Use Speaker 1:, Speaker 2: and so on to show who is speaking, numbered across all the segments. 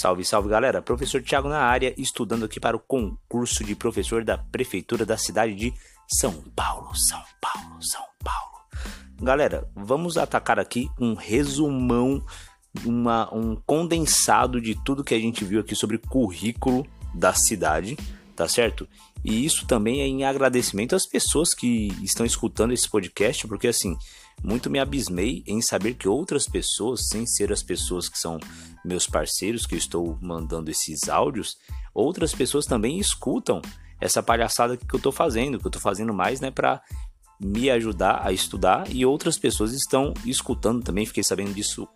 Speaker 1: Salve, salve galera! Professor Tiago na área, estudando aqui para o concurso de professor da Prefeitura da cidade de São Paulo, São Paulo, São Paulo. Galera, vamos atacar aqui um resumão, uma, um condensado de tudo que a gente viu aqui sobre currículo da cidade, tá certo? E isso também é em agradecimento às pessoas que estão escutando esse podcast, porque assim, muito me abismei em saber que outras pessoas, sem ser as pessoas que são meus parceiros que eu estou mandando esses áudios, outras pessoas também escutam essa palhaçada que eu estou fazendo, que eu estou fazendo mais, né, para me ajudar a estudar e outras pessoas estão escutando também. Fiquei sabendo disso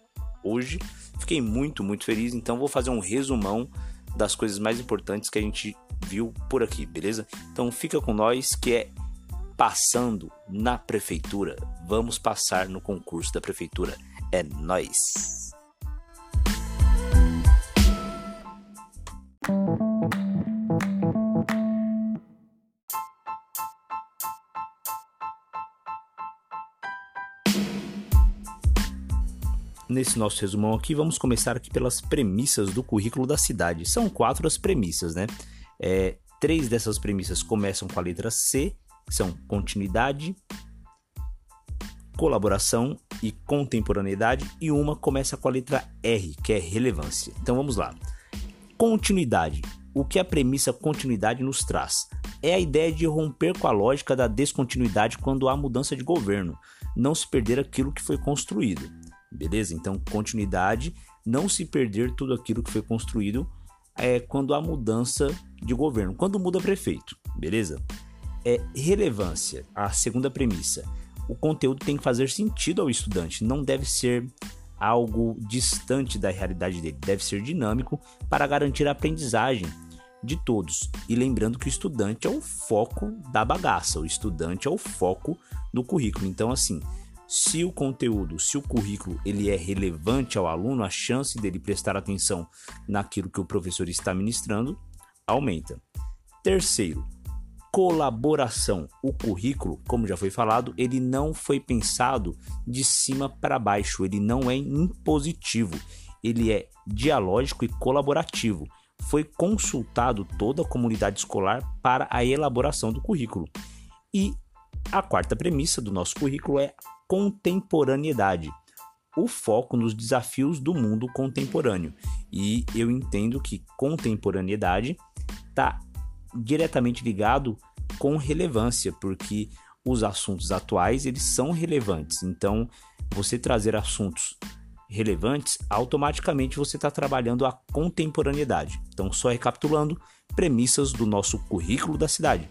Speaker 1: hoje. Fiquei muito, muito feliz. Então vou fazer um resumão das coisas mais importantes que a gente viu por aqui, beleza? Então fica com nós que é passando na prefeitura. Vamos passar no concurso da prefeitura. É nós. Nesse nosso resumão aqui, vamos começar aqui pelas premissas do currículo da cidade. São quatro as premissas, né? É, três dessas premissas começam com a letra C, que são continuidade, colaboração e contemporaneidade, e uma começa com a letra R, que é relevância. Então vamos lá. Continuidade. O que a premissa continuidade nos traz? É a ideia de romper com a lógica da descontinuidade quando há mudança de governo, não se perder aquilo que foi construído. Beleza? Então, continuidade, não se perder tudo aquilo que foi construído é quando há mudança de governo, quando muda prefeito, beleza? É relevância, a segunda premissa. O conteúdo tem que fazer sentido ao estudante, não deve ser algo distante da realidade dele, deve ser dinâmico para garantir a aprendizagem de todos. E lembrando que o estudante é o foco da bagaça, o estudante é o foco do currículo. Então, assim, se o conteúdo, se o currículo ele é relevante ao aluno, a chance dele prestar atenção naquilo que o professor está ministrando aumenta. Terceiro, colaboração. O currículo, como já foi falado, ele não foi pensado de cima para baixo, ele não é impositivo, ele é dialógico e colaborativo. Foi consultado toda a comunidade escolar para a elaboração do currículo. E a quarta premissa do nosso currículo é contemporaneidade, o foco nos desafios do mundo contemporâneo. E eu entendo que contemporaneidade está diretamente ligado com relevância, porque os assuntos atuais eles são relevantes. Então, você trazer assuntos relevantes, automaticamente você está trabalhando a contemporaneidade. Então, só recapitulando, premissas do nosso currículo da cidade: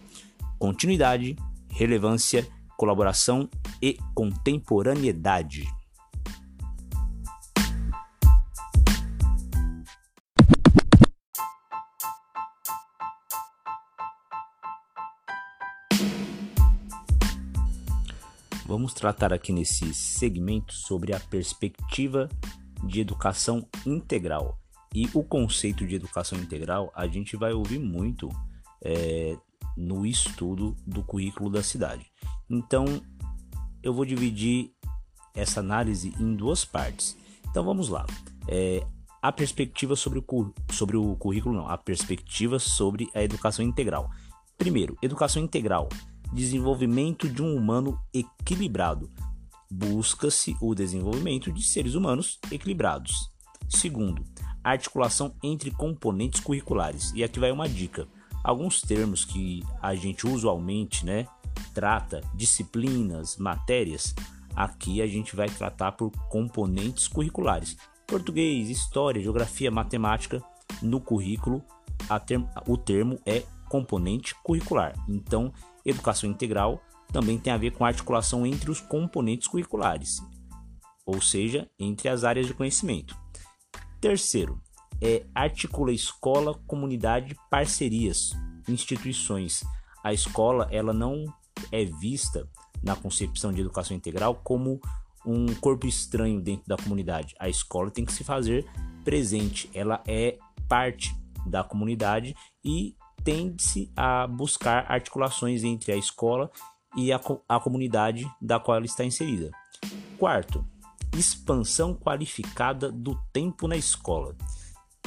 Speaker 1: continuidade, relevância, colaboração e contemporaneidade. Vamos tratar aqui nesse segmento sobre a perspectiva de educação integral. E o conceito de educação integral a gente vai ouvir muito é, no estudo do currículo da cidade. Então, eu vou dividir essa análise em duas partes. Então, vamos lá. É, a perspectiva sobre o, sobre o currículo, não, a perspectiva sobre a educação integral. Primeiro, educação integral, desenvolvimento de um humano equilibrado. Busca-se o desenvolvimento de seres humanos equilibrados. Segundo, articulação entre componentes curriculares. E aqui vai uma dica. Alguns termos que a gente usualmente, né, trata disciplinas, matérias, aqui a gente vai tratar por componentes curriculares. Português, história, geografia, matemática, no currículo term, o termo é componente curricular. Então, educação integral também tem a ver com a articulação entre os componentes curriculares, ou seja, entre as áreas de conhecimento. Terceiro, é articula escola, comunidade, parcerias, instituições. A escola ela não é vista na concepção de educação integral como um corpo estranho dentro da comunidade. A escola tem que se fazer presente, ela é parte da comunidade e tende-se a buscar articulações entre a escola e a, a comunidade da qual ela está inserida. Quarto, expansão qualificada do tempo na escola.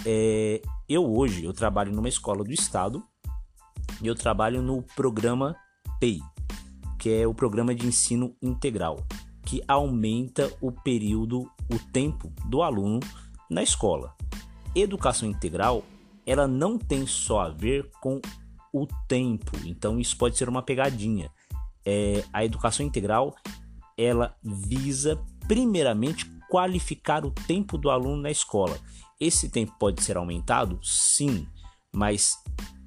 Speaker 1: É, eu hoje eu trabalho numa escola do estado e eu trabalho no programa PEI, que é o programa de ensino integral, que aumenta o período, o tempo do aluno na escola. Educação integral, ela não tem só a ver com o tempo, então isso pode ser uma pegadinha. É, a educação integral, ela visa primeiramente qualificar o tempo do aluno na escola. Esse tempo pode ser aumentado? Sim, mas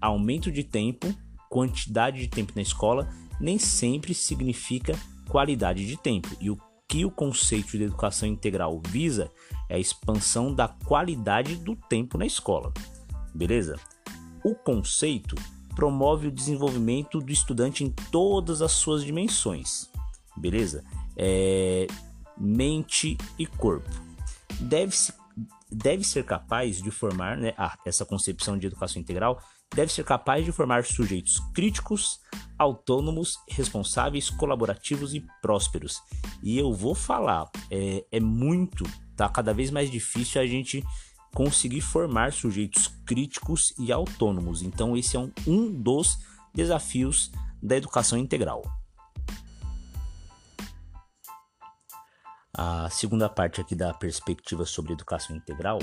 Speaker 1: aumento de tempo, quantidade de tempo na escola, nem sempre significa qualidade de tempo. E o que o conceito de educação integral visa é a expansão da qualidade do tempo na escola. Beleza? O conceito promove o desenvolvimento do estudante em todas as suas dimensões. Beleza? É, mente e corpo. Deve-se deve ser capaz de formar, né, ah, essa concepção de educação integral deve ser capaz de formar sujeitos críticos, autônomos, responsáveis, colaborativos e prósperos. E eu vou falar, é, é muito, tá cada vez mais difícil a gente conseguir formar sujeitos críticos e autônomos. Então esse é um, um dos desafios da educação integral. A segunda parte aqui da perspectiva sobre educação integral,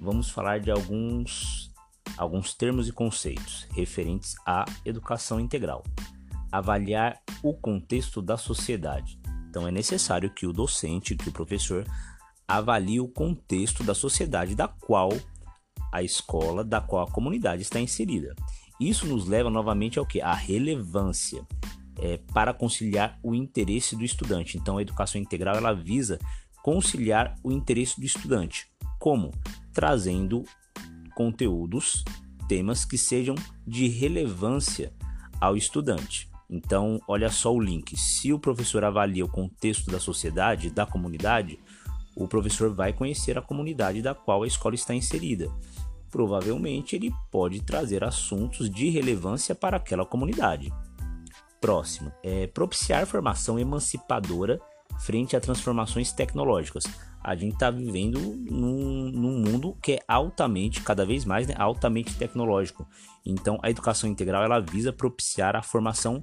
Speaker 1: vamos falar de alguns, alguns termos e conceitos referentes à educação integral. Avaliar o contexto da sociedade. Então é necessário que o docente, que o professor avalie o contexto da sociedade da qual a escola, da qual a comunidade está inserida. Isso nos leva novamente ao que? A relevância é, para conciliar o interesse do estudante. Então, a educação integral ela visa conciliar o interesse do estudante. Como? Trazendo conteúdos, temas que sejam de relevância ao estudante. Então, olha só o link. Se o professor avalia o contexto da sociedade, da comunidade, o professor vai conhecer a comunidade da qual a escola está inserida. Provavelmente ele pode trazer assuntos de relevância para aquela comunidade. Próximo, é propiciar formação emancipadora frente a transformações tecnológicas. A gente está vivendo num, num, mundo que é altamente, cada vez mais, né, altamente tecnológico. Então, a educação integral ela visa propiciar a formação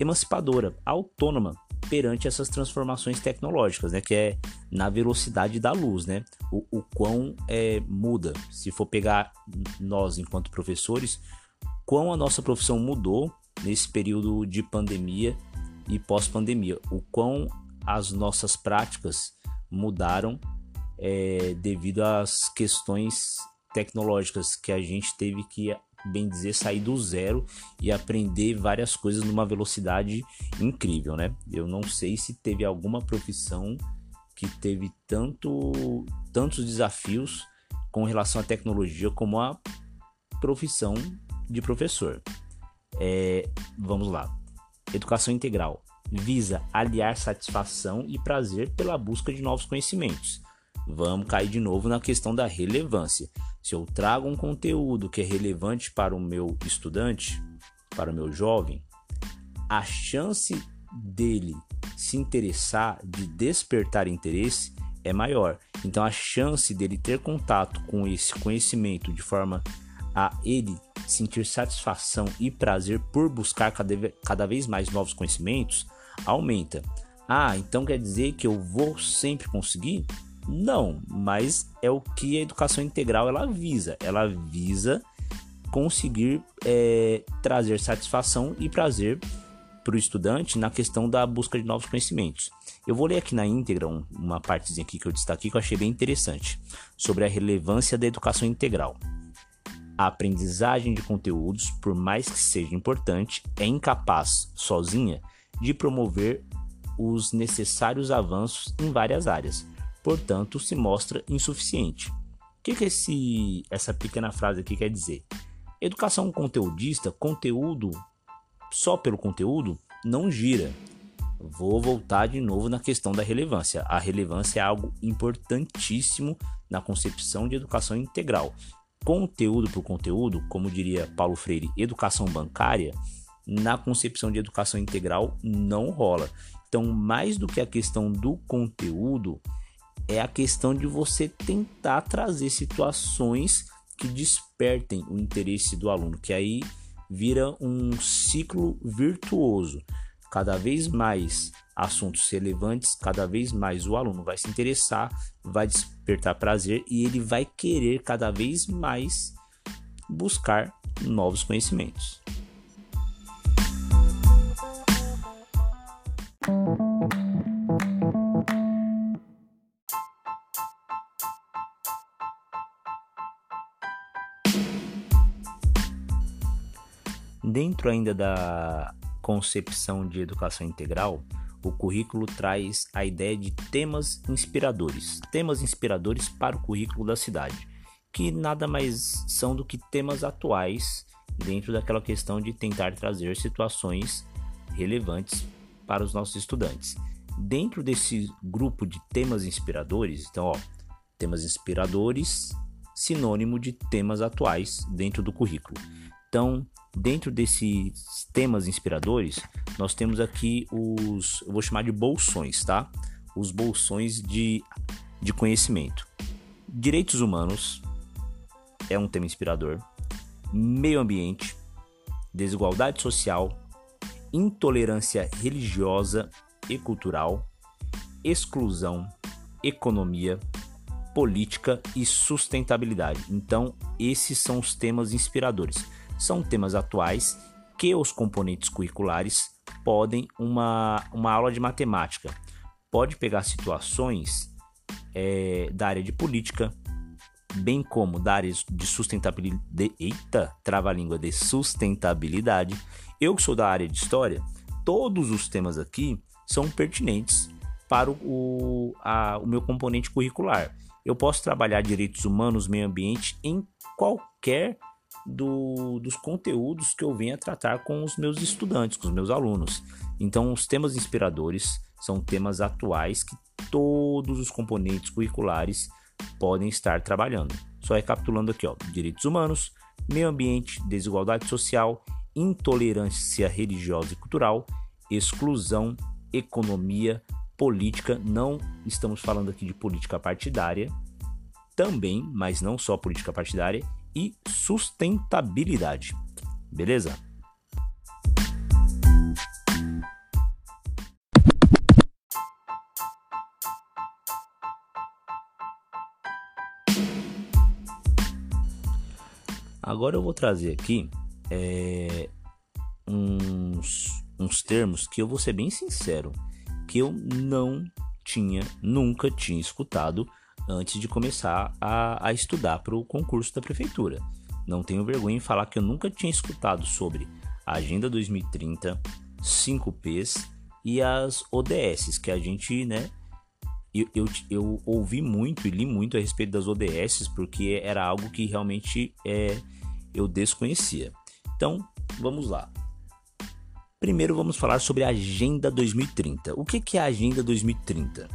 Speaker 1: emancipadora, autônoma perante essas transformações tecnológicas, né, que é na velocidade da luz, né, o, o quão é, muda. Se for pegar nós enquanto professores, quão a nossa profissão mudou nesse período de pandemia e pós-pandemia, o quão as nossas práticas mudaram é, devido às questões tecnológicas que a gente teve que, bem dizer, sair do zero e aprender várias coisas numa velocidade incrível, né? Eu não sei se teve alguma profissão que teve tanto, tantos desafios com relação à tecnologia como a profissão de professor. É, vamos lá. Educação integral visa aliar satisfação e prazer pela busca de novos conhecimentos. Vamos cair de novo na questão da relevância. Se eu trago um conteúdo que é relevante para o meu estudante, para o meu jovem, a chance dele se interessar, de despertar interesse, é maior. Então a chance dele ter contato com esse conhecimento de forma a ele sentir satisfação e prazer por buscar cada vez mais novos conhecimentos aumenta. Ah, então quer dizer que eu vou sempre conseguir? Não, mas é o que a educação integral ela visa. Ela visa conseguir é, trazer satisfação e prazer para o estudante na questão da busca de novos conhecimentos. Eu vou ler aqui na íntegra uma partezinha aqui que eu destaquei que eu achei bem interessante sobre a relevância da educação integral. A aprendizagem de conteúdos, por mais que seja importante, é incapaz, sozinha, de promover os necessários avanços em várias áreas, portanto, se mostra insuficiente. O que, que esse, essa pequena frase aqui quer dizer? Educação conteudista, conteúdo só pelo conteúdo, não gira. Vou voltar de novo na questão da relevância. A relevância é algo importantíssimo na concepção de educação integral conteúdo por conteúdo, como diria Paulo Freire, educação bancária, na concepção de educação integral não rola. Então, mais do que a questão do conteúdo, é a questão de você tentar trazer situações que despertem o interesse do aluno, que aí vira um ciclo virtuoso. Cada vez mais assuntos relevantes, cada vez mais o aluno vai se interessar, vai despertar prazer e ele vai querer cada vez mais buscar novos conhecimentos. Dentro ainda da concepção de educação integral, o currículo traz a ideia de temas inspiradores, temas inspiradores para o currículo da cidade, que nada mais são do que temas atuais dentro daquela questão de tentar trazer situações relevantes para os nossos estudantes. Dentro desse grupo de temas inspiradores, então, ó, temas inspiradores, sinônimo de temas atuais dentro do currículo. Então, dentro desses temas inspiradores, nós temos aqui os, eu vou chamar de bolsões, tá? Os bolsões de, de conhecimento. Direitos humanos é um tema inspirador. Meio ambiente, desigualdade social, intolerância religiosa e cultural, exclusão, economia, política e sustentabilidade. Então, esses são os temas inspiradores são temas atuais que os componentes curriculares podem uma, uma aula de matemática pode pegar situações é, da área de política, bem como da área de sustentabilidade. Eita, trava-língua de sustentabilidade. Eu que sou da área de história, todos os temas aqui são pertinentes para o, a, o meu componente curricular. Eu posso trabalhar direitos humanos, meio ambiente em qualquer do, dos conteúdos que eu venho a tratar com os meus estudantes, com os meus alunos. Então, os temas inspiradores são temas atuais que todos os componentes curriculares podem estar trabalhando. Só recapitulando aqui, ó, direitos humanos, meio ambiente, desigualdade social, intolerância religiosa e cultural, exclusão, economia, política. Não estamos falando aqui de política partidária, também, mas não só política partidária, e sustentabilidade. Beleza? Agora eu vou trazer aqui é, uns, uns termos que eu vou ser bem sincero, que eu não tinha, nunca tinha escutado antes de começar a, a estudar para o concurso da prefeitura. Não tenho vergonha em falar que eu nunca tinha escutado sobre a Agenda 2030, 5Ps e as ODSs, que a gente, né? Eu, eu, eu, ouvi muito e li muito a respeito das ODSs porque era algo que realmente é, eu desconhecia. Então, vamos lá. Primeiro vamos falar sobre a Agenda 2030. O que é a Agenda 2030?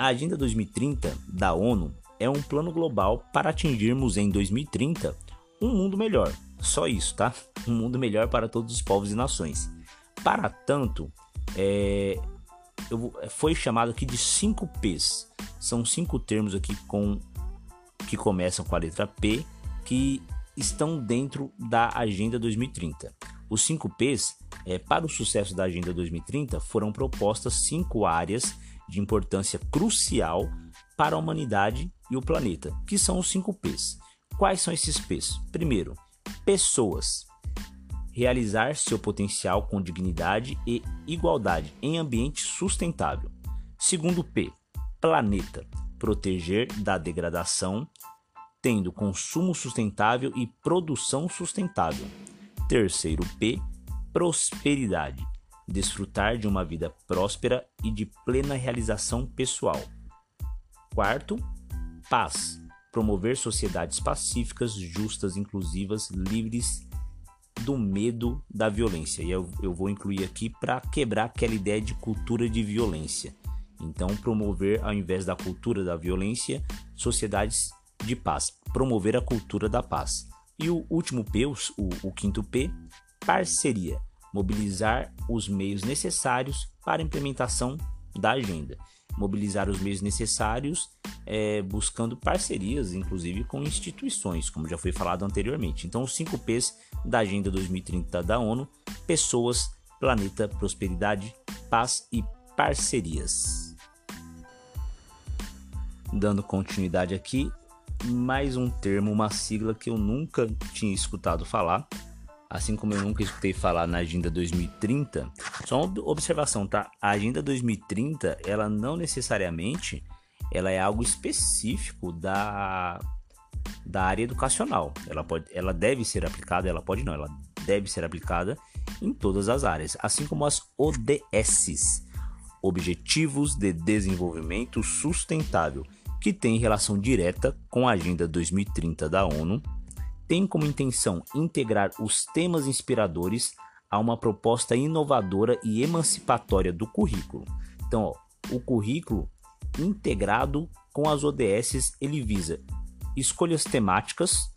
Speaker 1: A Agenda 2030 da ONU é um plano global para atingirmos em 2030 um mundo melhor. Só isso, tá? Um mundo melhor para todos os povos e nações. Para tanto, é, eu, foi chamado aqui de 5 P's. São cinco termos aqui com que começam com a letra P que estão dentro da Agenda 2030. Os 5 P's, é, para o sucesso da Agenda 2030, foram propostas cinco áreas de importância crucial para a humanidade e o planeta, que são os 5 P's. Quais são esses P's? Primeiro, pessoas. Realizar seu potencial com dignidade e igualdade em ambiente sustentável. Segundo P, planeta. Proteger da degradação, tendo consumo sustentável e produção sustentável. Terceiro P, prosperidade desfrutar de uma vida próspera e de plena realização pessoal. Quarto, paz, promover sociedades pacíficas, justas, inclusivas, livres do medo da violência. E eu, eu vou incluir aqui para quebrar aquela ideia de cultura de violência. Então, promover, ao invés da cultura da violência, sociedades de paz. Promover a cultura da paz. E o último P, o, o quinto P, parceria mobilizar os meios necessários para a implementação da agenda. mobilizar os meios necessários, é, buscando parcerias, inclusive com instituições, como já foi falado anteriormente. Então, os 5 P's da Agenda 2030 da ONU: pessoas, planeta, prosperidade, paz e parcerias. Dando continuidade aqui, mais um termo, uma sigla que eu nunca tinha escutado falar, assim como eu nunca escutei falar na Agenda 2030. Só uma observação, tá? A Agenda 2030, ela não necessariamente ela é algo específico da da área educacional. Ela pode, ela deve ser aplicada, ela pode não, ela deve ser aplicada em todas as áreas, assim como as ODSs, Objetivos de Desenvolvimento Sustentável, que tem relação direta com a Agenda 2030 da ONU tem como intenção integrar os temas inspiradores a uma proposta inovadora e emancipatória do currículo. Então, ó, o currículo integrado com as ODS, ele visa escolhas temáticas,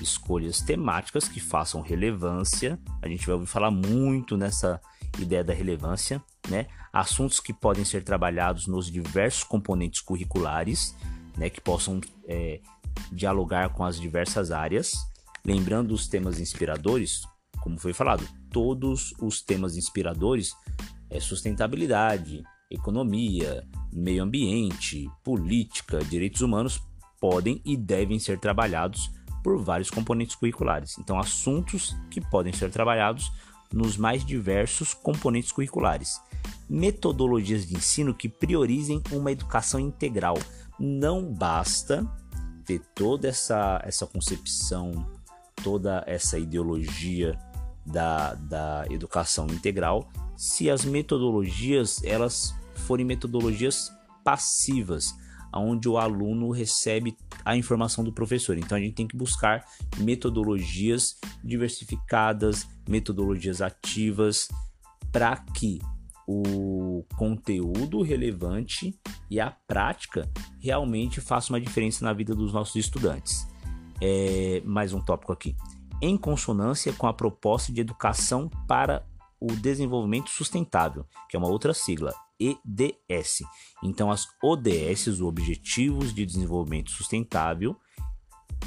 Speaker 1: escolhas temáticas que façam relevância. A gente vai ouvir falar muito nessa ideia da relevância, né? Assuntos que podem ser trabalhados nos diversos componentes curriculares, né? Que possam é, dialogar com as diversas áreas Lembrando os temas inspiradores, como foi falado, todos os temas inspiradores é sustentabilidade, economia, meio ambiente, política, direitos humanos podem e devem ser trabalhados por vários componentes curriculares. Então, assuntos que podem ser trabalhados nos mais diversos componentes curriculares. Metodologias de ensino que priorizem uma educação integral. Não basta ter toda essa, essa concepção toda essa ideologia da, da educação integral se as metodologias elas forem metodologias passivas, onde o aluno recebe a informação do professor. Então a gente tem que buscar metodologias diversificadas, metodologias ativas, para que o conteúdo relevante e a prática realmente façam uma diferença na vida dos nossos estudantes é, mais um tópico aqui. Em consonância com a proposta de educação para o desenvolvimento sustentável, que é uma outra sigla, EDS. Então, as ODS, os Objetivos de Desenvolvimento Sustentável,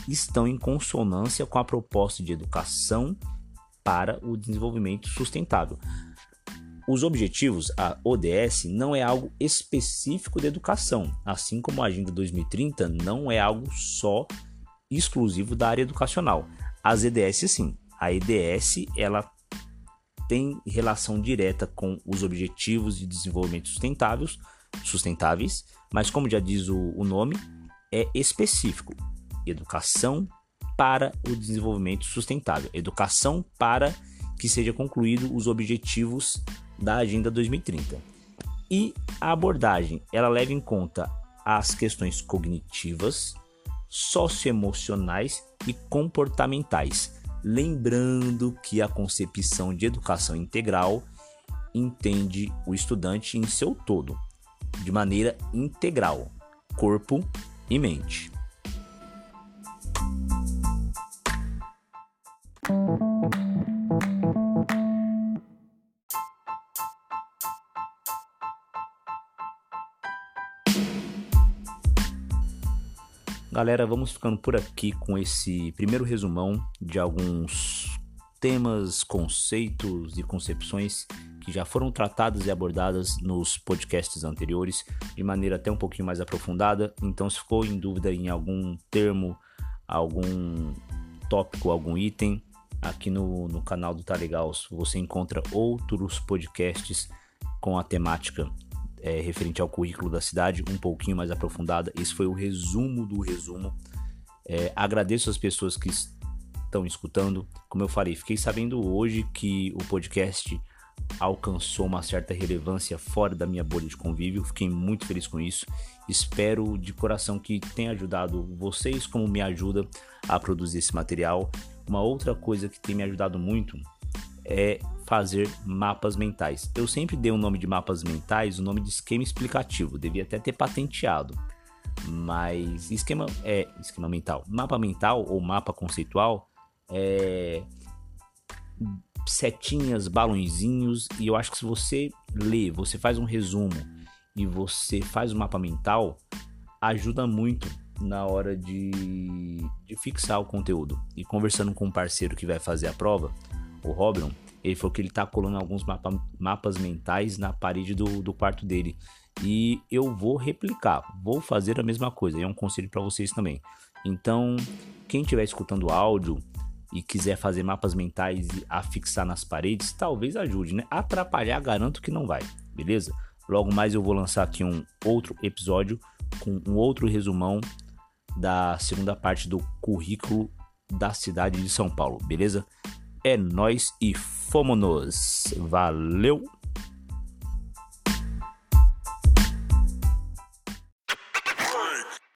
Speaker 1: estão em consonância com a proposta de educação para o desenvolvimento sustentável. Os objetivos, a ODS, não é algo específico de educação, assim como a Agenda 2030 não é algo só exclusivo da área educacional. As EDS sim. A EDS ela tem relação direta com os objetivos de desenvolvimento sustentáveis, sustentáveis, mas como já diz o, o nome, é específico. Educação para o desenvolvimento sustentável. Educação para que seja concluído os objetivos da Agenda 2030. E a abordagem, ela leva em conta as questões cognitivas, socioemocionais e comportamentais. Lembrando que a concepção de educação integral entende o estudante em seu todo, de maneira integral, corpo e mente. Galera, vamos ficando por aqui com esse primeiro resumão de alguns temas, conceitos e concepções que já foram tratadas e abordadas nos podcasts anteriores de maneira até um pouquinho mais aprofundada. Então, se ficou em dúvida em algum termo, algum tópico, algum item, aqui no, no canal do Tá Legal você encontra outros podcasts com a temática é, referente ao currículo da cidade, um pouquinho mais aprofundada. Esse foi o resumo do resumo. É, agradeço as pessoas que estão escutando. Como eu falei, fiquei sabendo hoje que o podcast alcançou uma certa relevância fora da minha bolha de convívio. Fiquei muito feliz com isso. Espero de coração que tenha ajudado vocês, como me ajuda a produzir esse material. Uma outra coisa que tem me ajudado muito é fazer mapas mentais. Eu sempre dei o nome de mapas mentais, o nome de esquema explicativo, devia até ter patenteado. Mas esquema é esquema mental. Mapa mental ou mapa conceitual é setinhas, balãozinhos, e eu acho que se você lê, você faz um resumo e você faz o mapa mental, ajuda muito na hora de, de fixar o conteúdo. E conversando com um parceiro que vai fazer a prova, o Robin, ele falou que ele tá colando alguns mapa, mapas mentais na parede do, do quarto dele. E eu vou replicar, vou fazer a mesma coisa. É um conselho para vocês também. Então, quem estiver escutando áudio e quiser fazer mapas mentais e afixar nas paredes, talvez ajude, né? Atrapalhar, garanto que não vai, beleza? Logo mais eu vou lançar aqui um outro episódio com um outro resumão da segunda parte do currículo da cidade de São Paulo, beleza? É nós e fomos. Valeu!